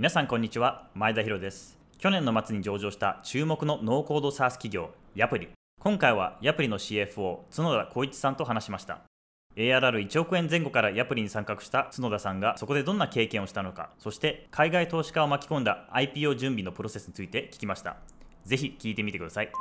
皆さんこんにちは。前田博です。去年の末に上場した注目のノーコード SaaS 企業ヤプリ。今回はヤプリの CFO 角田光一さんと話しました。ARR1 億円前後からヤプリに参画した角田さんがそこでどんな経験をしたのかそして海外投資家を巻き込んだ IPO 準備のプロセスについて聞きました。ぜひ聞いてみてください。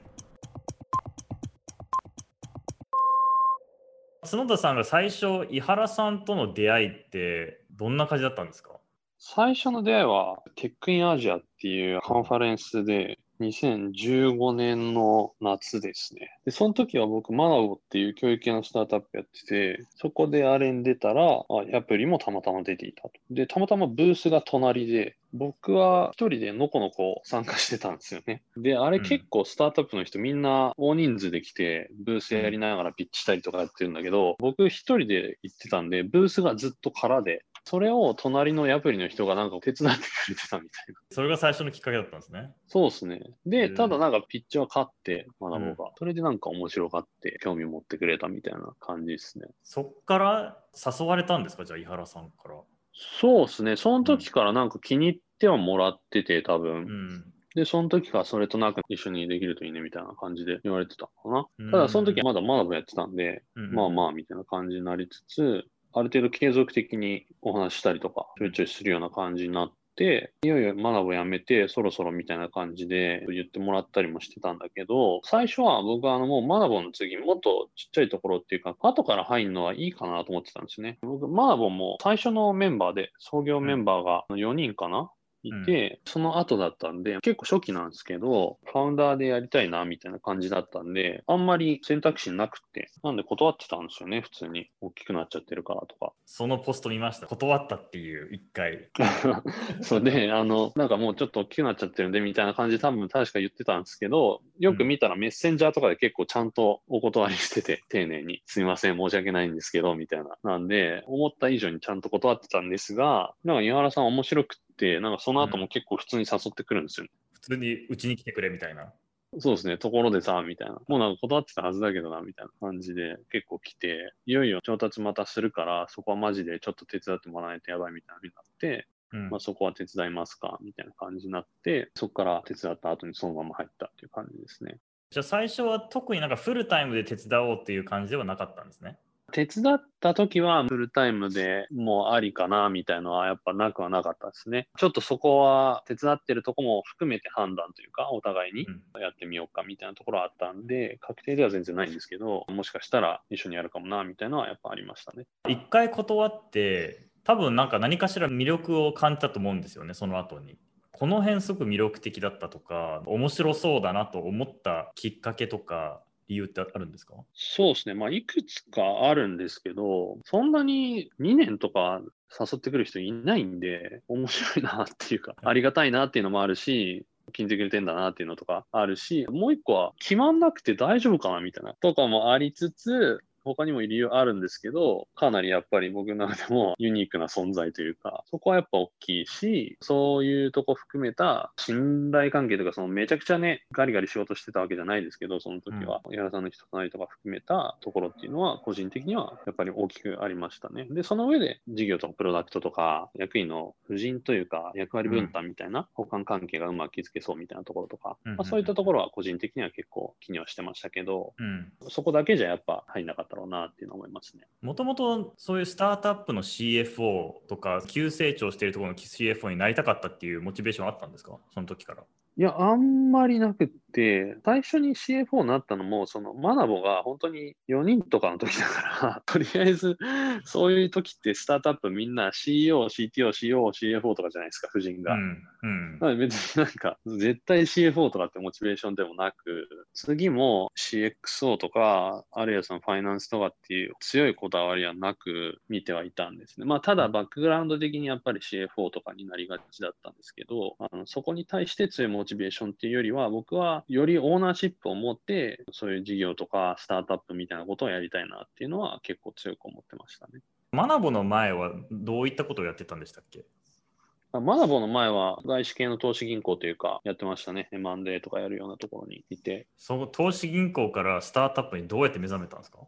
角田さんが最初井原さんとの出会いってどんな感じだったんですか？最初の出会いは、テックインアジアっていうカンファレンスで、2015年の夏ですね。で、その時は僕、マナボっていう教育系のスタートアップやってて、そこであれに出たら、あアプリもたまたま出ていたと。で、たまたまブースが隣で、僕は一人でのこのこ参加してたんですよね。で、あれ結構スタートアップの人みんな大人数で来て、ブースやりながらピッチしたりとかやってるんだけど、僕一人で行ってたんで、ブースがずっと空で、それを隣のアプリの人がなんか手伝ってくれてたみたいな。それが最初のきっかけだったんですね。そうですね。で、ただなんかピッチは勝って、学ぼうが、うん、それでなんか面白がって興味持ってくれたみたいな感じですね。そっから誘われたんですか？じゃあ、井原さんから。そうですね。その時からなんか気に入ってはもらってて、多分。うんで、その時からそれとなく一緒にできるといいねみたいな感じで言われてたかな。ただその時はまだ学ぶやってたんで、うん、まあまあみたいな感じになりつつ、ある程度継続的にお話したりとか、ちょいちょいするような感じになって、いよいよ学ぶやめて、そろそろみたいな感じで言ってもらったりもしてたんだけど、最初は僕はあのもう学ぶの次、もっとちっちゃいところっていうか、後から入るのはいいかなと思ってたんですね。僕、学ぶも最初のメンバーで、創業メンバーが4人かな、いて、うん、その後だったんで、結構初期なんですけど、ファウンダーでやりたいな、みたいな感じだったんで、あんまり選択肢なくて、なんで断ってたんですよね、普通に。大きくなっちゃってるからとか。そのポスト見ました。断ったっていう、一回。そうで、あの、なんかもうちょっと大きくなっちゃってるんで、みたいな感じで多分確か言ってたんですけど、よく見たらメッセンジャーとかで結構ちゃんとお断りしてて、丁寧に、すいません、申し訳ないんですけど、みたいな。なんで、思った以上にちゃんと断ってたんですが、なんか井原さん面白くて、、なんかその後も結構普通に誘ってくるんですよ、ねうん、普通にうちに来てくれみたいな。そうですね、ところでさ、みたいな。もうなんか断ってたはずだけどな、みたいな感じで結構来て、いよいよ調達またするから、そこはマジでちょっと手伝ってもらわないとやばいみたいになって、うん、まあ、そこは手伝いますか、みたいな感じになって、そこから手伝った後にそのまま入ったっていう感じですね。じゃあ最初は特になんかフルタイムで手伝おうっていう感じではなかったんですね。手伝った時はフルタイムでもうありかなみたいのはやっぱなくはなかったですね。ちょっとそこは手伝ってるとこも含めて判断というか、お互いにやってみようかみたいなところはあったんで、確定では全然ないんですけど、もしかしたら一緒にやるかもなみたいなのはやっぱありましたね。一回断って、多分なんか何かしら魅力を感じたと思うんですよね、その後に。この辺すごく魅力的だったとか、面白そうだなと思ったきっかけとか、理由ってあるんですか？そうですね。まあ、いくつかあるんですけど、そんなに2年とか誘ってくる人いないんで、面白いなっていうか、ありがたいなっていうのもあるし、聞いてくれてんだなっていうのとかあるし、もう一個は決まんなくて大丈夫かなみたいなとかもありつつ、他にも理由あるんですけど、かなりやっぱり僕の中でも ユニークな存在というか、そこはやっぱ大きいし、そういうとこ含めた信頼関係とか、そのめちゃくちゃね、ガリガリ仕事してたわけじゃないですけど、その時は、矢、う、田さんの人となりとか含めたところっていうのは、個人的にはやっぱり大きくありましたね。で、その上で事業とかプロダクトとか、役員の夫人というか、役割分担みたいな、補完関係がうまく築けそうみたいなところとか、まあ、そういったところは個人的には結構気にはしてましたけど、うん、そこだけじゃやっぱ入んなかったろうなっていうのは思いますね。もともとそういうスタートアップの CFO とか、急成長しているところの CFO になりたかったっていうモチベーションあったんですか？その時から。いや、あんまりなくて、最初に CFO になったのも、そのマナボが本当に4人とかの時だから、とりあえず、そういう時ってスタートアップみんな CEO、CTO、COO、CFO とかじゃないですか、夫人が。うんうん、別になんか、絶対 CFO とかってモチベーションでもなく、次も CXO とか、あるいはそのファイナンスとかっていう強いこだわりはなく見てはいたんですね。まあ、ただバックグラウンド的にやっぱり CFO とかになりがちだったんですけど、あのそこに対して強いモチベーションっていうよりは、僕はよりオーナーシップを持って、そういう事業とかスタートアップみたいなことをやりたいなっていうのは結構強く思ってましたね。マナボの前はどういったことをやってたんでしたっけ？マナボの前は外資系の投資銀行というかやってましたね。M&A とかやるようなところにいて。その投資銀行からスタートアップにどうやって目覚めたんですか？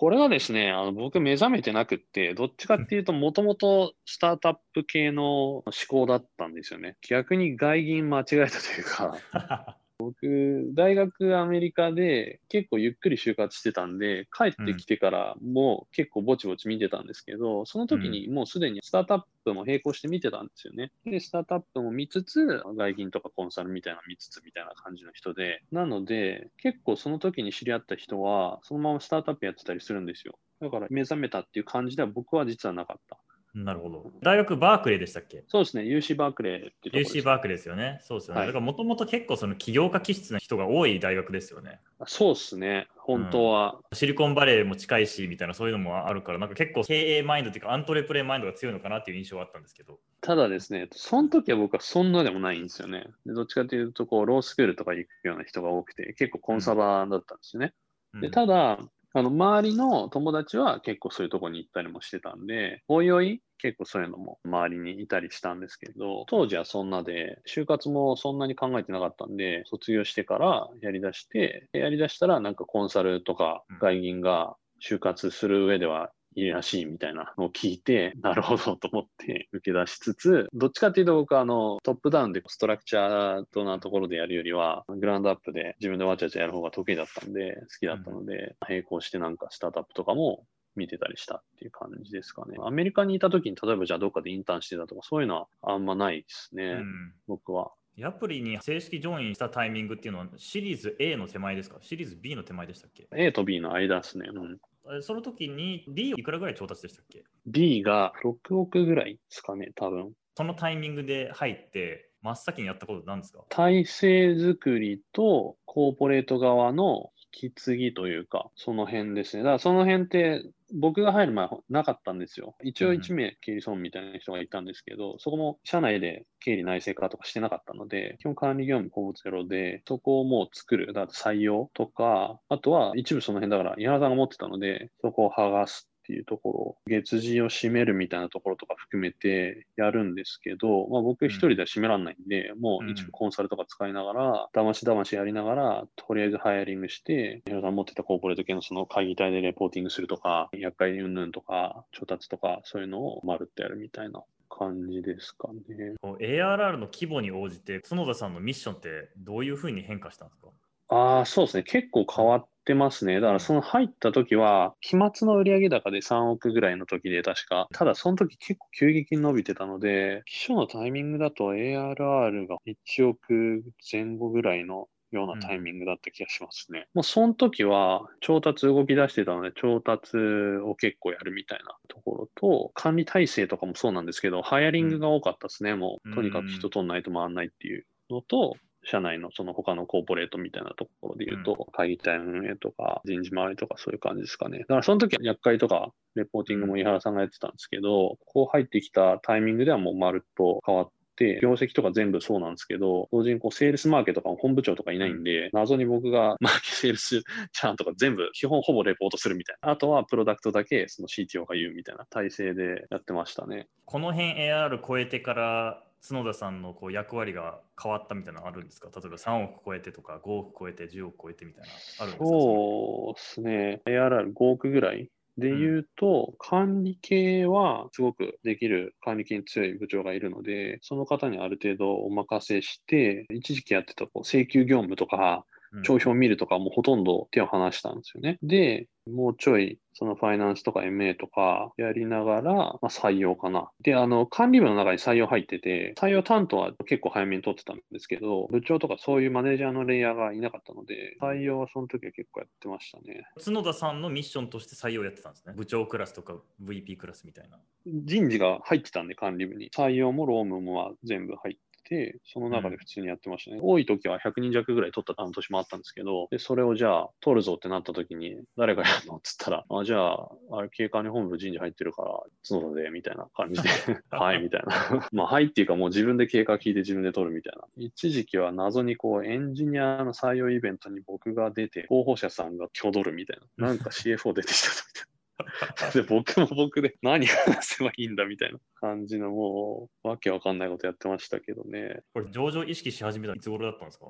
これはですね、あの僕目覚めてなくって、どっちかっていうと、もともとスタートアップ系の思考だったんですよね。逆に外銀間違えたというか、僕、大学アメリカで結構ゆっくり就活してたんで、帰ってきてからも結構ぼちぼち見てたんですけど、その時にもうすでにスタートアップも並行して見てたんですよね。で、スタートアップも見つつ、外銀とかコンサルみたいなの見つつみたいな感じの人で、なので、結構その時に知り合った人は、そのままスタートアップやってたりするんですよ。だから目覚めたっていう感じでは僕は実はなかった。なるほど。大学バークレーでしたっけ？そうですね、UC バークレーっていうと ?UC バークレーですよね。そうですよね。はいだからもともと結構その起業家気質な人が多い大学ですよね。そうですね、本当は。シリコンバレーも近いしみたいなそういうのもあるから、なんか結構経営マインドっていうかアントレプレイマインドが強いのかなっていう印象はあったんですけど。ただですね、その時は僕はそんなでもないんですよね。でどっちかというと、こう、ロースクールとか行くような人が多くて、結構コンサバだったんですよね。うんで、ただ、あの、周りの友達は結構そういうとこに行ったりもしてたんで、おいおい結構そういうのも周りにいたりしたんですけど、当時はそんなで、就活もそんなに考えてなかったんで、卒業してからやり出して、やり出したらなんかコンサルとか外銀が就活する上ではいいらしいみたいなのを聞いて、なるほどと思って受け出しつつ、どっちかっていうと僕はあのトップダウンでストラクチャードなところでやるよりは、グラウンドアップで自分でわちゃわちゃやる方が得意だったんで、好きだったので、並行してなんかスタートアップとかも見てたりしたっていう感じですかね。アメリカにいた時に例えばじゃあどっかでインターンしてたとかそういうのはあんまないですね、うん僕は。アプリに正式ジョインしたタイミングっていうのはシリーズ A の手前ですか？シリーズ B の手前でしたっけ？A と B の間ですね。うん、えその時に D いくらぐらい調達でしたっけ？B が6億ぐらいですかね、多分。そのタイミングで入って真っ先にやったことなんですか？体制作りとコーポレート側の引き継ぎというか、その辺ですね。だからその辺って僕が入る前はなかったんですよ。一応1名経理総務みたいな人がいたんですけど、そこも社内で経理内製化とかしてなかったので、基本管理業務ほぼゼロで、そこをもう作る、だから採用とか、あとは一部その辺だから、井原さんが持ってたので、そこを剥がすっていうところ、月次を締めるみたいなところとか含めてやるんですけど、まあ、僕一人では締めらんないんで、もう一部コンサルとか使いながら、だましだましやりながら、とりあえずハイアリングして、皆さん持ってたコーポレート系のその会議体でレポーティングするとか、厄介云々とか、調達とか、そういうのをまるっとやるみたいな感じですかね。ARR の規模に応じて角田さんのミッションってどういうふうに変化したんですか？ああ、そうですね。結構変わってますね。だからその入った時は、期末の売上高で3億ぐらいの時で確か。ただその時結構急激に伸びてたので、基礎のタイミングだと ARR が1億前後ぐらいのようなタイミングだった気がしますね。もうその時は調達動き出してたので、調達を結構やるみたいなところと、管理体制とかもそうなんですけど、ハイアリングが多かったですね。もうとにかく人取んないと回らないっていうのと、社内のその他のコーポレートみたいなところで言うと、会議体運営とか人事回りとかそういう感じですかね。だからその時は厄介とかレポーティングも井原さんがやってたんですけど、こう入ってきたタイミングではもうまるっと変わって、業績とか全部そうなんですけど、同時にこうセールスマーケとかも本部長とかいないんで、謎に僕が マーケセールスチャーンとか全部基本ほぼレポートするみたいな。あとはプロダクトだけその CTO が言うみたいな体制でやってましたね。この辺 AR 超えてから角田さんのこう役割が変わったみたいなのあるんですか？例えば3億超えてとか5億超えて10億超えてみたいなあるんですか？そうですね。ARR5 億ぐらいで言うと、管理系はすごくできる管理系に強い部長がいるので、その方にある程度お任せして、一時期やってたこう請求業務とか、うん帳票を見るとかもうほとんど手を離したんですよね。で、もうちょい、そのファイナンスとか MA とかやりながら、まあ、採用かな。で、あの、管理部の中に採用入ってて、採用担当は結構早めに取ってたんですけど、部長とかそういうマネージャーのレイヤーがいなかったので、採用はその時は結構やってましたね。角田さんのミッションとして採用やってたんですね部長クラスとか VP クラスみたいな人事が入ってたんで、管理部に。採用も労務もまあ全部入ってて、その中で普通にやってましたね。多い時は100人弱ぐらい取った半年もあったんですけど、で、それをじゃあ取るぞってなった時に、誰がやるのっつったら、あ、じゃあ、あれ、経管理本部人事入ってるから、角田で、みたいな感じで、はい、みたいな。まあ、はいっていうかもう自分で経過聞いて自分で取るみたいな。一時期は謎にこう、エンジニアの採用イベントに僕が出て、候補者さんが挙取るみたいな。なんか CFO 出てきたみたいな。で、僕も僕で何話せばいいんだみたいな感じのもう、わけわかんないことやってましたけどね。これ上場意識し始めたのいつ頃だったんですか？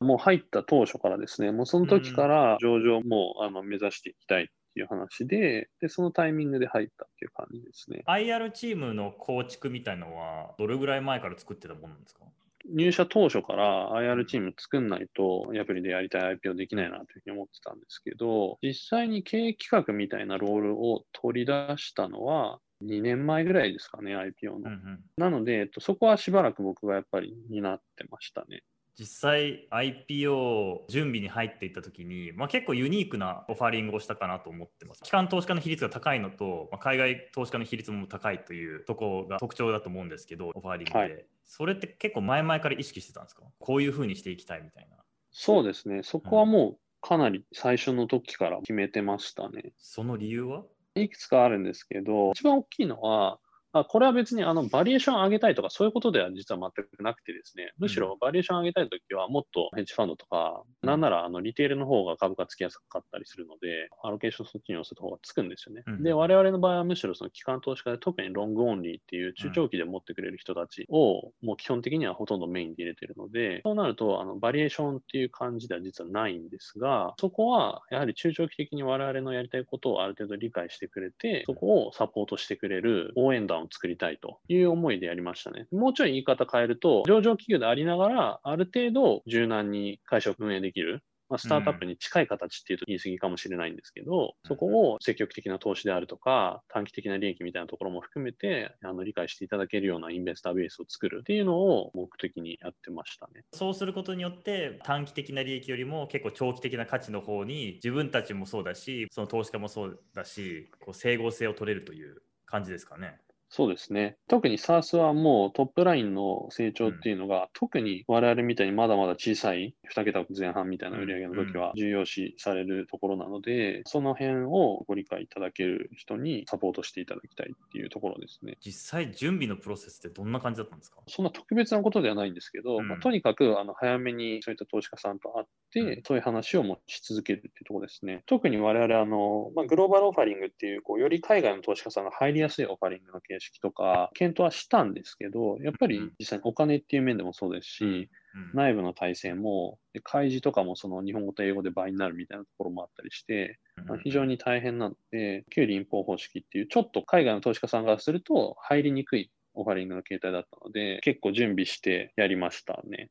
もう入った当初からですね、もうその時から上場もあの目指していきたいっっていう話で、で、そのタイミングで入ったっていう感じですね。IR チームの構築みたいのは、どれぐらい前から作ってたものなんですか？入社当初から IR チーム作んないと、アプリでやりたい IPO できないなというふうに思ってたんですけど、実際に経営企画みたいなロールを取り出したのは、2年前ぐらいですかね、IPO の。うんうんなので、えっと、そこはしばらく僕がやっぱり担ってましたね。実際 IPO 準備に入っていった時に、まあ、結構ユニークなオファリングをしたかなと思ってます。機関投資家の比率が高いのと、まあ、海外投資家の比率も高いというところが特徴だと思うんですけど、オファリングで。はいそれって結構前々から意識してたんですか？こういう風にしていきたいみたいな。そうですね、そこはもうかなり最初の時から決めてましたね。その理由は？いくつかあるんですけど、一番大きいのは、あこれは別にあのバリエーション上げたいとかそういうことでは実は全くなくてですね、むしろバリエーション上げたいときはもっとヘッジファンドとか、うん。なんならあのリテールの方が株価つきやすかったりするので、アロケーションそっちに寄せた方がつくんですよね。うん。で、我々の場合はむしろその機関投資家で特にロングオンリーっていう中長期で持ってくれる人たちをもう基本的にはほとんどメインで入れてるので、そうなるとあのバリエーションっていう感じでは実はないんですが、そこはやはり中長期的に我々のやりたいことをある程度理解してくれて、そこをサポートしてくれる応援団を作りたいという思いでやりましたね。もうちょい言い方変えると、上場企業でありながら、ある程度柔軟に会社を運営できる。まあ、スタートアップに近い形っていうと言い過ぎかもしれないんですけど、そこを積極的な投資であるとか、短期的な利益みたいなところも含めて、あの理解していただけるようなインベスターベースを作るっていうのを目的にやってましたね。そうすることによって短期的な利益よりも結構長期的な価値の方に自分たちもそうだしその投資家もそうだしこう整合性を取れるという感じですかね。そうですね。特に SARS はもうトップラインの成長っていうのが、特に我々みたいにまだまだ小さい2桁前半みたいな売り上げの時は重要視されるところなので、その辺をご理解いただける人にサポートしていただきたいっていうところですね。実際準備のプロセスってどんな感じだったんですか？そんな特別なことではないんですけど、うんまあ、とにかくあの早めにそういった投資家さんと会って、うんそういう話をもし続けるっていうところですね。特に我々あの、まあ、グローバルオファリングっていうこう、より海外の投資家さんが入りやすいオファリングの形式とか、検討はしたんですけど、やっぱりうん。実際にお金っていう面でもそうですし、うん。内部の体制も、で開示とかもその日本語と英語で倍になるみたいなところもあったりして、まあ非常に大変なので、旧臨法方式っていう、ちょっと海外の投資家さんからすると入りにくいオファリングの形態だったので、結構準備してやりましたね。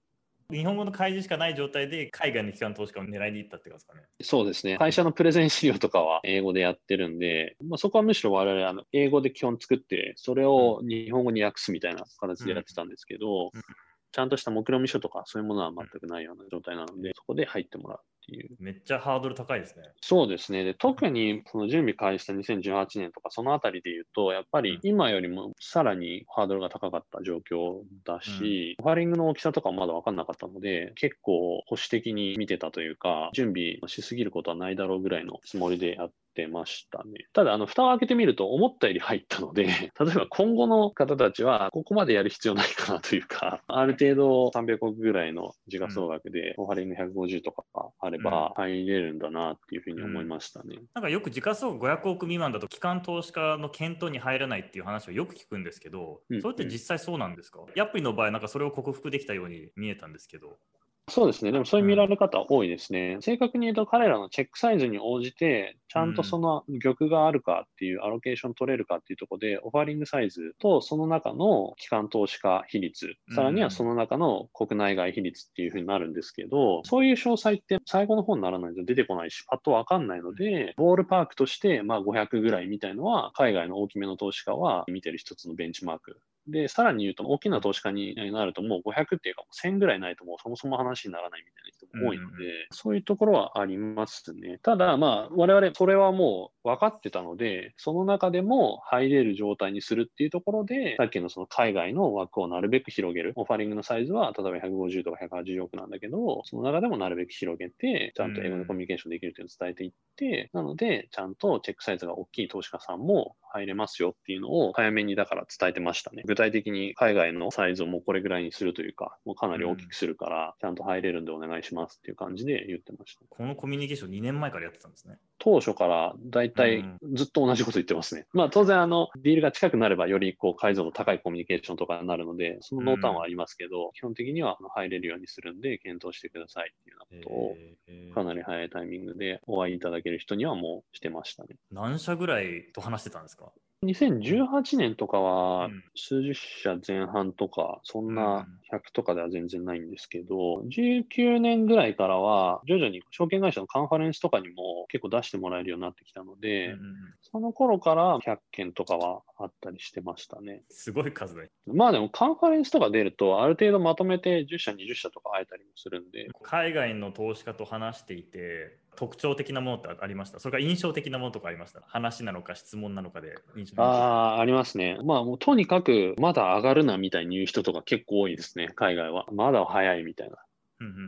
日本語の開示しかない状態で海外の機関投資家を狙いに行ったってことですかね。そうですね。会社のプレゼン資料とかは英語でやってるんで、まあ、そこはむしろ我々あの英語で基本作って、それを日本語に訳すみたいな形でやってたんですけど、うん。ちゃんとした目論見書とかそういうものは全くないような状態なので、そこで入ってもらうっていう。めっちゃハードル高いですね。そうですね。で特にその準備開始した2018年とか、そのあたりで言うと、やっぱり今よりもさらにハードルが高かった状況だし、オファリングの大きさとかもまだ分かんなかったので、結構保守的に見てたというか、準備しすぎることはないだろうぐらいのつもりでやってましたね。ただ、あの、蓋を開けてみると思ったより入ったので、例えば今後の方たちは、ここまでやる必要ないかなというか、ある程度300億ぐらいの時価総額で、オファリング150とかがあれば入れるんだなっていうふうに思いましたね。なんかよく時価総額500億未満だと機関投資家の検討に入らないっていう話をよく聞くんですけど、うん。それって実際そうなんですか？ヤプリの場合なんかそれを克服できたように見えたんですけど。そうですね。でもそういう見られ方多いですね。正確に言うと彼らのチェックサイズに応じて、ちゃんとその玉があるかっていうアロケーション取れるかっていうところで、オファリングサイズとその中の機関投資家比率、さらにはその中の国内外比率っていうふうになるんですけど、そういう詳細って最後の方にならないと出てこないし、パッとわかんないので、ボールパークとしてまあ500ぐらいみたいのは、海外の大きめの投資家は見てる一つのベンチマークで、さらに言うと、大きな投資家になると、もう500っていうか、もう1000ぐらいないと、もうそもそも話にならないみたいな人も多いので、うんうんそういうところはありますね。ただ、まあ、我々、それはもう分かってたので、その中でも入れる状態にするっていうところで、さっきのその海外の枠をなるべく広げる。オファリングのサイズは、例えば150とか180億なんだけど、その中でもなるべく広げて、ちゃんと英語でコミュニケーションできるっていうのを伝えていって、なので、ちゃんとチェックサイズが大きい投資家さんも入れますよっていうのを早めにだから伝えてましたね。具体的に海外のサイズをもうこれぐらいにするというか、もうかなり大きくするから、ちゃんと入れるんでお願いしますっていう感じで言ってました。このコミュニケーション2年前からやってたんですね。当初から大体ずっと同じこと言ってますね。まあ当然あの、ディールが近くなればよりこう解像度高いコミュニケーションとかになるので、その濃淡はありますけど、基本的には入れるようにするんで検討してくださいっていうようなことを、かなり早いタイミングでお会いいただける人にはもうしてましたね。何社ぐらいと話してたんですか？2018年とかは数十社前半とか、そんな100とかでは全然ないんですけど、19年ぐらいからは徐々に証券会社のカンファレンスとかにも結構出してもらえるようになってきたので、その頃から100件とかはあったりしてましたね。すごい数だまあでもカンファレンスとか出ると、ある程度まとめて10社、20社とか会えたりもするんで。海外の投資家と話していて、特徴的なものってありました？それから印象的なものとかありました？話なのか質問なのかで印象ああ、ありますね。まあもうとにかくまだ上がるなみたいに言う人とか結構多いですね、海外は。まだ早いみたいな。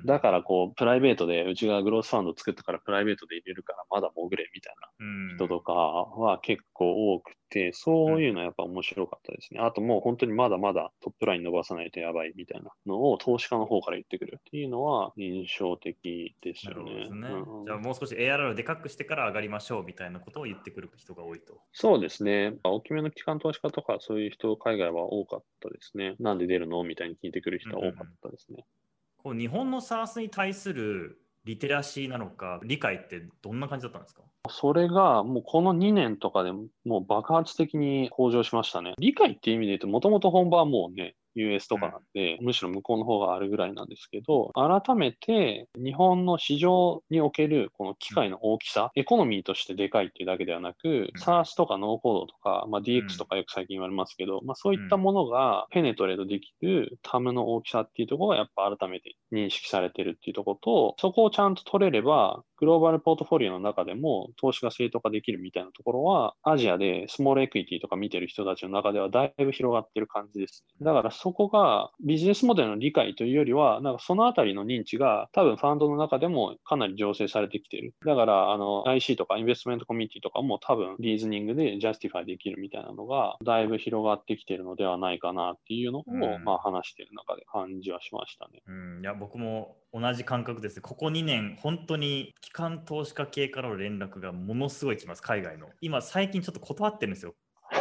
だからこう、プライベートで、うちがグロースファンド作ったからプライベートで入れるからまだ潜れみたいな人とかは結構多くて、そういうのはやっぱ面白かったですね。あともう本当にまだまだトップライン伸ばさないとやばいみたいなのを投資家の方から言ってくるっていうのは印象的ですよね。ねうん、じゃあもう少し ARR をでかくしてから上がりましょうみたいなことを言ってくる人が多いと。そうですね。大きめの機関投資家とかそういう人、海外は多かったですね。なんで出るの？みたいに聞いてくる人は多かったですね。うんこう日本の SARS に対するリテラシーなのか、理解ってどんな感じだったんですか？それがもうこの2年とかでもう爆発的に向上しましたね。理解っていう意味で言うと、もともと本場はもうね、US とかなんで、むしろ向こうの方があるぐらいなんですけど、改めて日本の市場におけるこの機会の大きさ、エコノミーとしてでかいっていうだけではなく、 SaaS とかノーコードとか、まあ、DX とかよく最近言われますけど、まあ、そういったものが penetrate できる TAM の大きさっていうところがやっぱ改めて認識されてるっていうところと、そこをちゃんと取れれば、グローバルポートフォリオの中でも投資が正当化できるみたいなところは、アジアで small equity とか見てる人たちの中ではだいぶ広がってる感じですね。だからそこがビジネスモデルの理解というよりは、なんかそのあたりの認知が多分ファンドの中でもかなり醸成されてきている。だから、あの、IC とか investment community とかも多分 reasoning で justify できるみたいなのが、だいぶ広がってきているのではないかなっていうのを、うん、まあ話している中で感じはしましたね。うん、いや、僕も同じ感覚です。ここ2年、本当に機関投資家系からの連絡がものすごい来ます、海外の。今、最近ちょっと断ってるんですよ。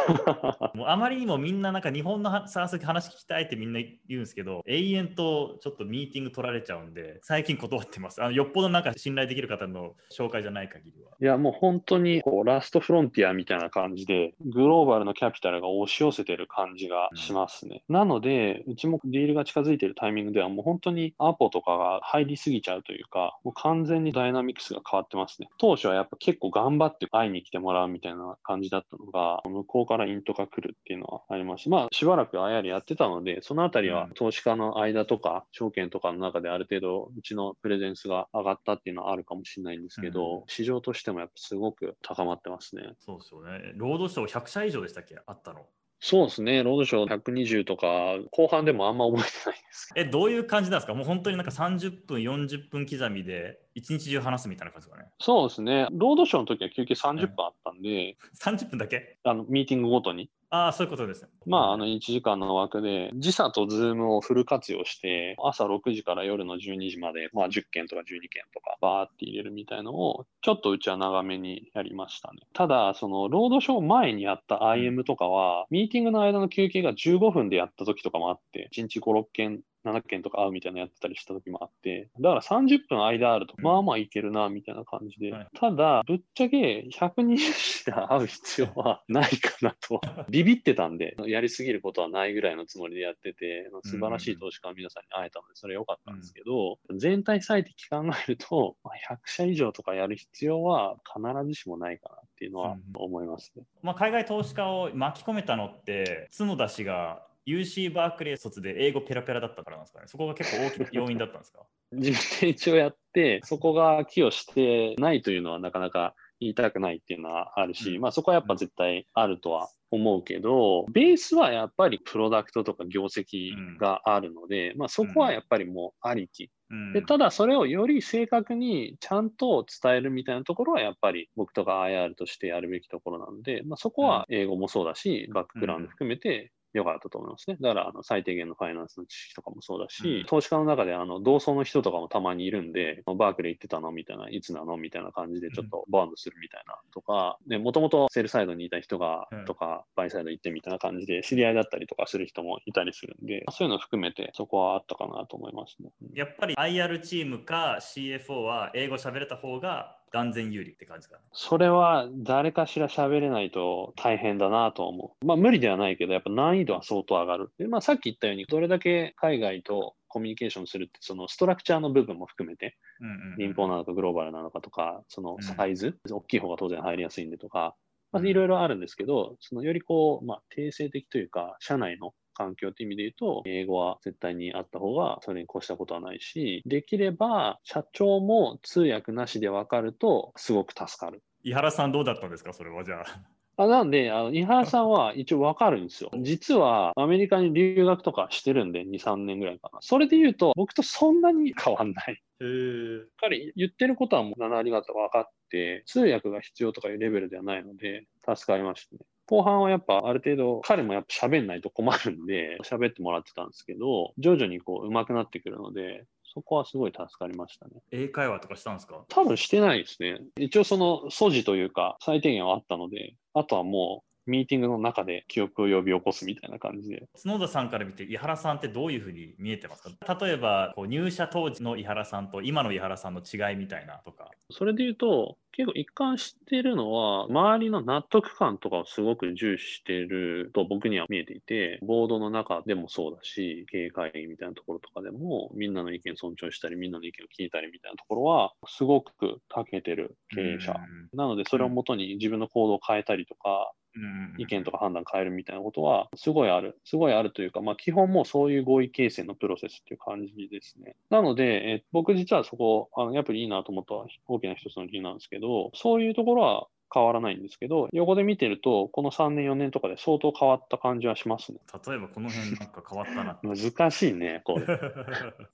もうあまりにもみんななんか日本のサース話聞きたいってみんな言うんですけど永遠とちょっとミーティング取られちゃうんで最近断ってます。あのよっぽどなんか信頼できる方の紹介じゃない限りは。いやもう本当にこうラストフロンティアみたいな感じでグローバルのキャピタルが押し寄せてる感じがしますね、うん、なのでうちもディールが近づいてるタイミングではもう本当にアポとかが入りすぎちゃうというかもう完全にダイナミクスが変わってますね。当初はやっぱ結構頑張って会いに来てもらうみたいな感じだったのが向こうからイントが来るっていうのはあります。まあ、しばらくあやりやってたので、そのあたりは投資家の間とか、証券とかの中である程度、うちのプレゼンスが上がったっていうのはあるかもしれないんですけど、うん、市場としてもやっぱすごく高まってますね。そうですよね。ロードショー100社以上でしたっけ？あったの。そうですね、ロードショー120とか、後半でもあんま覚えてないです。え、どういう感じなんですか？もう本当になんか30分、40分刻みで、一日中話すみたいな感じですかね？そうですね、ロードショーの時は休憩30分あったんで、うん、30分だけ？あのミーティングごとに。ああ、そういうことです。まあ、あの、1時間の枠で、時差とズームをフル活用して、朝6時から夜の12時まで、まあ、10件とか12件とか、バーって入れるみたいのを、ちょっとうちは長めにやりましたね。ただ、その、ロードショー前にやった IM とかは、ミーティングの間の休憩が15分でやった時とかもあって、1日5、6件7件とか会うみたいなのやってたりした時もあって、だから30分間あると、まあまあいけるな、みたいな感じで、ただ、ぶっちゃけ120社会う必要はないかなと、ビビってたんで、やりすぎることはないぐらいのつもりでやってて、素晴らしい投資家の皆さんに会えたので、それ良かったんですけど、全体最適考えると、100社以上とかやる必要は必ずしもないかなっていうのは思いますね。まあ、海外投資家を巻き込めたのって、角田氏が UC バークレー卒で英語ペラペラだったからなんですかね。そこが結構大きな要因だったんですか？自分で一応やって、そこが寄与してないというのはなかなか言いたくないっていうのはあるし、うん、まあそこはやっぱ絶対あるとは思うけど、ベースはやっぱりプロダクトとか業績があるので、うん、まあそこはやっぱりもうありき。でただそれをより正確にちゃんと伝えるみたいなところはやっぱり僕とか IR としてやるべきところなので、まあ、そこは英語もそうだし、バックグラウンド含めて良かったと思いますね。だから、あの最低限のファイナンスの知識とかもそうだし、うん投資家の中であの同窓の人とかもたまにいるんで、バークレー行ってたのみたいな、いつなのみたいな感じでちょっとバンドするみたいなとか、で、もともとセールサイドにいた人がうん、とか、バイサイド行ってみたいな感じで、知り合いだったりとかする人もいたりするんで、そういうのを含めて、そこはあったかなと思いますね。うんやっぱり IR チームか CFO は英語喋れた方が断然有利って感じかな。それは誰かしら喋れないと大変だなと思う。まあ無理ではないけど、やっぱ難易度は相当上がる。でまあさっき言ったように、どれだけ海外とコミュニケーションするって、そのストラクチャーの部分も含めて、うんうんうん民放なのかグローバルなのかとか、そのうんサイズ、大きい方が当然入りやすいんでとか、まいろいろあるんですけど、そのよりこう、まあ、定性的というか、社内の環境という意味で言うと、英語は絶対にあった方が、それに越したことはないし、できれば、社長も通訳なしで分かると、すごく助かる。井原さんどうだったんですか？それはじゃあ。あなんで、あの井原さんは一応わかるんですよ。実はアメリカに留学とかしてるんで、2、3年ぐらいかな。それで言うと、僕とそんなに変わんない。へえ。彼言ってることはもう7割方分かって、通訳が必要とかいうレベルではないので、助かりましたね。後半はやっぱある程度、彼もやっぱ喋んないと困るんで、喋ってもらってたんですけど、徐々にこう上手くなってくるので、そこはすごい助かりましたね。英会話とかしたんですか？多分してないですね。一応その素地というか、最低限はあったので、あとはもう、ミーティングの中で記憶を呼び起こすみたいな感じで。角田さんから見て井原さんってどういうふうに見えてますか？例えばこう入社当時の井原さんと今の井原さんの違いみたいなとか。それで言うと、結構一貫してるのは、周りの納得感とかをすごく重視してると僕には見えていて、ボードの中でもそうだし、経営会議みたいなところとかでも、みんなの意見尊重したり、みんなの意見を聞いたりみたいなところは、すごく長けてる経営者。うんなので、それをもとに自分の行動を変えたりとか、うん意見とか判断変えるみたいなことは、すごいある。すごいあるというか、まあ、基本もそういう合意形成のプロセスっていう感じですね。なので、え僕実はそこ、あの、やっぱりいいなと思った大きな一つの理由なんですけど、そういうところは変わらないんですけど、横で見てると、この3年、4年とかで相当変わった感じはしますね。例えばこの辺なんか変わったな。難しいね、これ。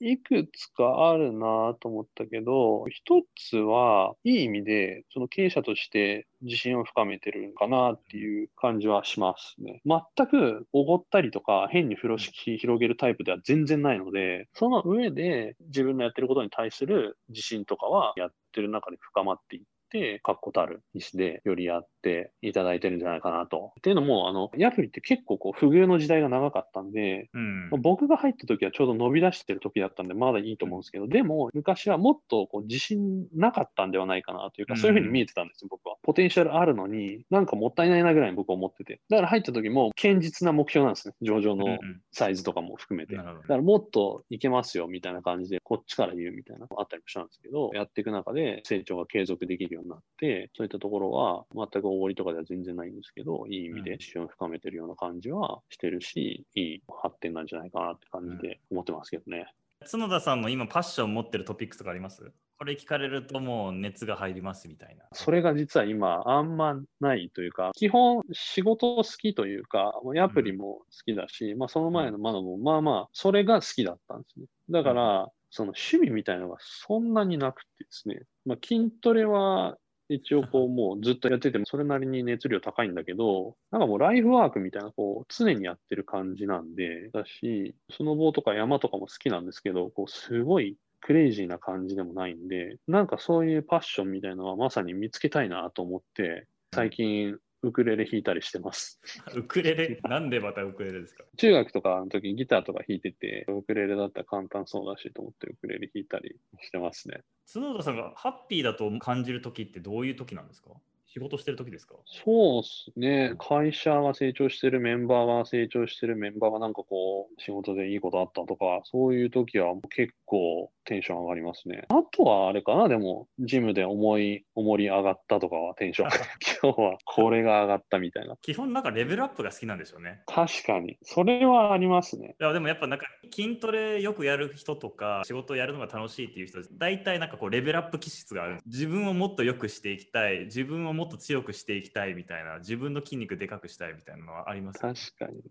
いくつかあるなと思ったけど、一つはいい意味で、その経営者として自信を深めてるかなっていう感じはしますね。全くおごったりとか変に風呂敷広げるタイプでは全然ないので、その上で自分のやってることに対する自信とかはやってる中で深まっていって、って確固たる意思でよりやっていただいてるんじゃないかなと。っていうのも、あの、ヤプリって結構こう不遇の時代が長かったんで、うんまあ僕が入った時はちょうど伸び出してる時だったんで、まだいいと思うんですけど、でも昔はもっとこう自信なかったんではないかなというか、うんそういうふうに見えてたんですよ、僕は。ポテンシャルあるのに、なんかもったいないなぐらいに僕は思ってて。だから入った時も堅実な目標なんですね、上場のうんサイズとかも含めて。なるほどだからもっといけますよみたいな感じで、こっちから言うみたいなのがあったりもしたんですけど、やっていく中で成長が継続できるようになって、そういったところは全くおごりとかでは全然ないんですけど、いい意味で自信を深めてるような感じはしてるし、いい発展なんじゃないかなって感じで思ってますけどね。角田さんの今パッション持ってるトピックスとかあります？これ聞かれるともう熱が入りますみたいな。それが実は今あんまないというか、基本仕事好きというか、アプリも好きだし、まあその前のマノもまあまあ、それが好きだったんですね。だから、その趣味みたいなのがそんなになくてですね、まあ筋トレは一応こうもうずっとやっててもそれなりに熱量高いんだけど、なんかもうライフワークみたいなこう常にやってる感じなんで、だし、スノボーとか山とかも好きなんですけど、こうすごいクレイジーな感じでもないんで、なんかそういうパッションみたいなのはまさに見つけたいなと思って、最近ウクレレ弾いたりしてます。ウクレレ？なんでまたウクレレですか？中学とかの時にギターとか弾いてて、ウクレレだったら簡単そうだしと思ってウクレレ弾いたりしてますね。角田さんがハッピーだと感じる時ってどういう時なんですか？仕事してる時ですか？そうですね。会社が成長してる、メンバーが成長してる、メンバーがなんかこう、仕事でいいことあったとか、そういう時は結構テンション上がりますね。あとはあれかな、でも、ジムで重い、重り上がったとかはテンション。今日はこれが上がったみたいな。基本なんかレベルアップが好きなんでしょうね。確かに。それはありますね。いやでもやっぱなんか筋トレよくやる人とか仕事をやるのが楽しいっていう人大体なんかこうレベルアップ気質がある自分をもっと良くしていきたい自分をもっと強くしていきたいみたいな自分の筋肉でかくしたいみたいなのはあります？確かに。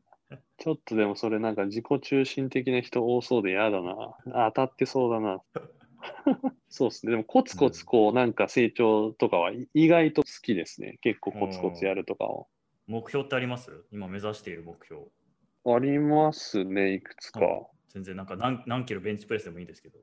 ちょっとでもそれなんか自己中心的な人多そうで嫌だな。あ当たってそうだな。そうですね。でもコツコツこうなんか成長とかは意外と好きですね。結構コツコツやるとかを。目標ってあります？今目指している目標ありますね、いくつか。はい全然なんか何何キロベンチプレスでもいいですけど。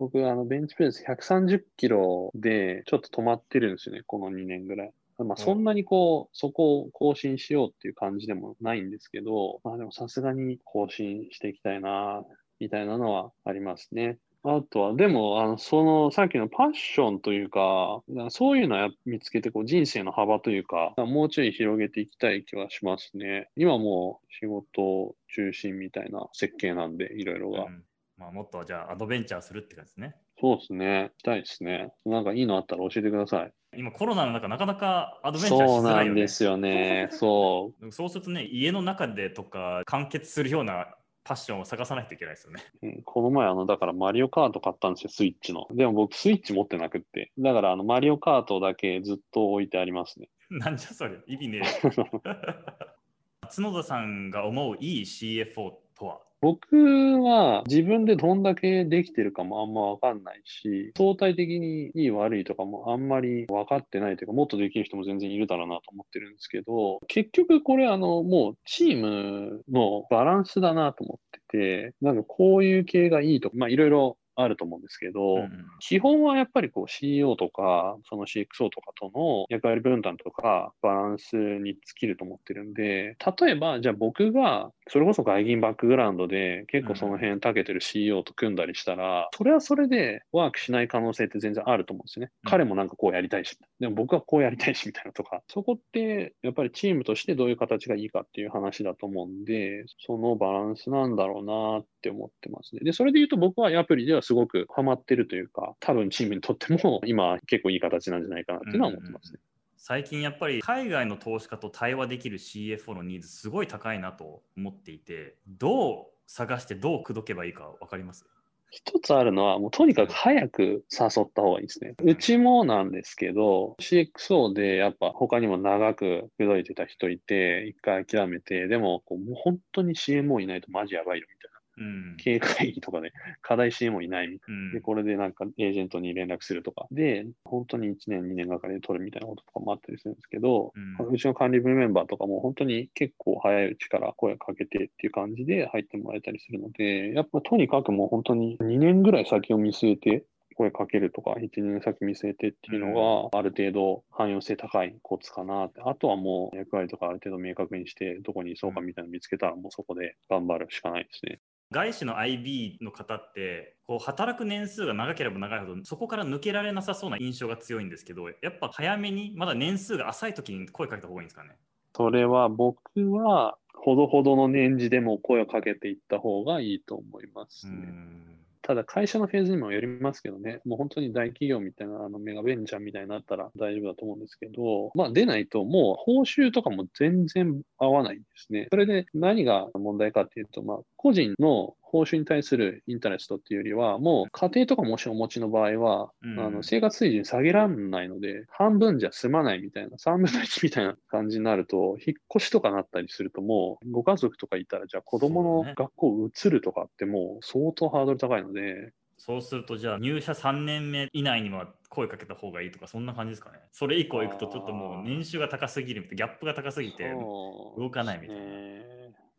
僕、あの、ベンチプレス130キロでちょっと止まってるんですよね、この2年ぐらい。まあ、そんなにこう、そこを更新しようっていう感じでもないんですけど、まあでもさすがに更新していきたいな、みたいなのはありますね。あとは、でも、あの、その、さっきのパッションというか、そういうのは見つけて、こう、人生の幅というか、もうちょい広げていきたい気はしますね。今もう仕事中心みたいな設計なんで、いろいろが。うんまあ、もっとじゃあアドベンチャーするって感じですね。そうですね。したいですね。なんかいいのあったら教えてください。今コロナの中なかなかアドベンチャーしそうなづらいよね。んですよね。そそうするとね、家の中でとか完結するようなパッションを探さないといけないですよね。う。うんこの前、あの、だからマリオカート買ったんですよ、スイッチの。でも僕、スイッチ持ってなくって。だから、あの、マリオカートだけずっと置いてありますね。なんじゃそれ、意味ねえ。角田さんが思ういい CFO とは？僕は自分でどんだけできてるかもあんまわかんないし、相対的にいい悪いとかもあんまり分かってないというか、もっとできる人も全然いるだろうなと思ってるんですけど、結局これあの、もうチームのバランスだなと思ってて、なんかこういう系がいいとか、まあいろいろあると思うんですけど、うんうん基本はやっぱりこう CEO とか、その CXO とかとの役割分担とかバランスに尽きると思ってるんで、例えばじゃあ僕がそれこそ外銀バックグラウンドで結構その辺長けてる CEO と組んだりしたら、それはそれでワークしない可能性って全然あると思うんですよね。うん彼もなんかこうやりたいし、でも僕はこうやりたいしみたいなとか、そこってやっぱりチームとしてどういう形がいいかっていう話だと思うんで、そのバランスなんだろうなって思ってますね。で、それで言うと僕はアプリではすごくハマってるというか、多分チームにとっても 今結構いい形なんじゃないかなっていうのは思ってますね。最近やっぱり海外の投資家と対話できる CFO のニーズすごい高いなと思っていてどう探してどう口説けばいいか分かります？一つあるのは、もうとにかく早く誘った方がいいですね。うちもなんですけど、CXO でやっぱ他にも長く口説いてた人いて、一回諦めて、でもこうもう本当に CMO いないとマジやばいよみ。うん経営会議とかで課題 CMO いないみたいな。うんで、これでなんかエージェントに連絡するとか。で、本当に1年、2年がかりで取るみたいなこととかもあったりするんですけど、ううちの管理部メンバーとかも本当に結構早いうちから声かけてっていう感じで入ってもらえたりするので、やっぱとにかくもう本当に2年ぐらい先を見据えて声かけるとか、1、2年先見据えてっていうのがある程度汎用性高いコツかなって。あとはもう役割とかある程度明確にしてどこにいそうかみたいなの見つけたらもうそこで頑張るしかないですね。外資の IB の方ってこう働く年数が長ければ長いほどそこから抜けられなさそうな印象が強いんですけどやっぱ早めにまだ年数が浅い時に声かけた方がいいんですかね？それは僕はほどほどの年次でも声をかけていった方がいいと思いますうね。ただ会社のフェーズにもよりますけどね、もう本当に大企業みたいな、あのメガベンチャーみたいになったら大丈夫だと思うんですけど、まあ出ないともう報酬とかも全然合わないんですね。それで何が問題かっていうと、まあ個人の報酬に対するインタレストっていうよりは、もう家庭とかもしお持ちの場合は、うん。あの生活水準下げらんないので、半分じゃ済まないみたいな、3分の1みたいな感じになると、引っ越しとかなったりするともう、ご家族とかいたら、じゃあ子供の学校移るとかってもう相当ハードル高いので、そうするとじゃあ入社3年目以内には声かけた方がいいとかそんな感じですかね。それ以降行くとちょっともう年収が高すぎるみたいなギャップが高すぎて動かないみたいな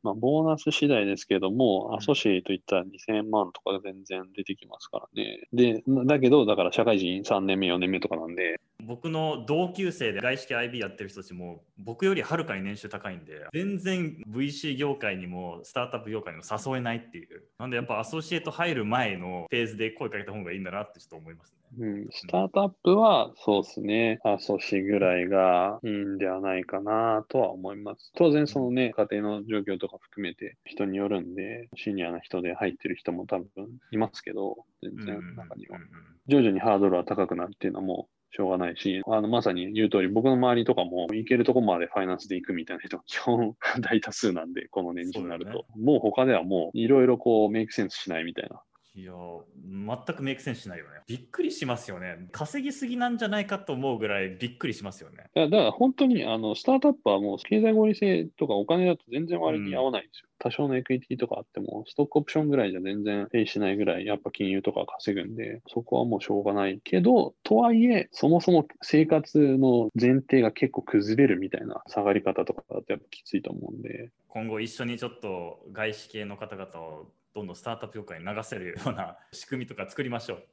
まあ、ボーナス次第ですけども、うんアソシエイトいったら2000万とか全然出てきますからね。で、だけど、だから社会人3年目、4年目とかなんで、僕の同級生で外資系 IB やってる人たちも僕よりはるかに年収高いんで全然 VC 業界にもスタートアップ業界にも誘えないっていう。なんでやっぱアソシエイト入る前のフェーズで声かけた方がいいんだなってちょっと思いますね。うん、スタートアップはそうですね、アソシぐらいがいいんではないかなとは思います。当然、そのね、家庭の状況とか含めて人によるんで、シニアな人で入ってる人も多分いますけど、全然中には。徐々にハードルは高くなるっていうのはもうしょうがないし、あのまさに言う通り、僕の周りとかも行けるとこまでファイナンスで行くみたいな人が 基本大多数なんで、この年次になるそうだと。もう他ではもういろいろこうメイクセンスしないみたいな。いや、全くメイクセンスしないよね。びっくりしますよね。稼ぎすぎなんじゃないかと思うぐらいびっくりしますよね。いやだから本当にあのスタートアップはもう経済合理性とかお金だと全然割に合わないんですよ。多少のエクイティとかあっても、ストックオプションぐらいじゃ全然ペイしないぐらい、やっぱ金融とか稼ぐんで、そこはもうしょうがないけど、とはいえ、そもそも生活の前提が結構崩れるみたいな下がり方とかだとやっぱきついと思うんで。今後一緒にちょっと外資系の方々をどんどんスタートアップ業界に流せるような 仕組みとか作りましょう。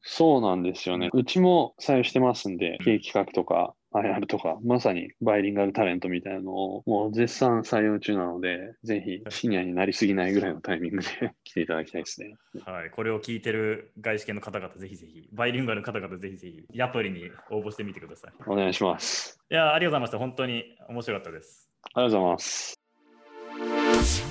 そうなんですよね。うちも採用してますんで、経営企画とか IR とか、まさにバイリンガルタレントみたいなのをもう絶賛採用中なので、ぜひシニアになりすぎないぐらいのタイミングで 来ていただきたいですね。はい、これを聞いてる外資系の方々、ぜひぜひ、バイリンガルの方々、ぜひぜひ、ヤプリに応募してみてください。お願いします。いや、ありがとうございました。本当に面白かったです。ありがとうございます。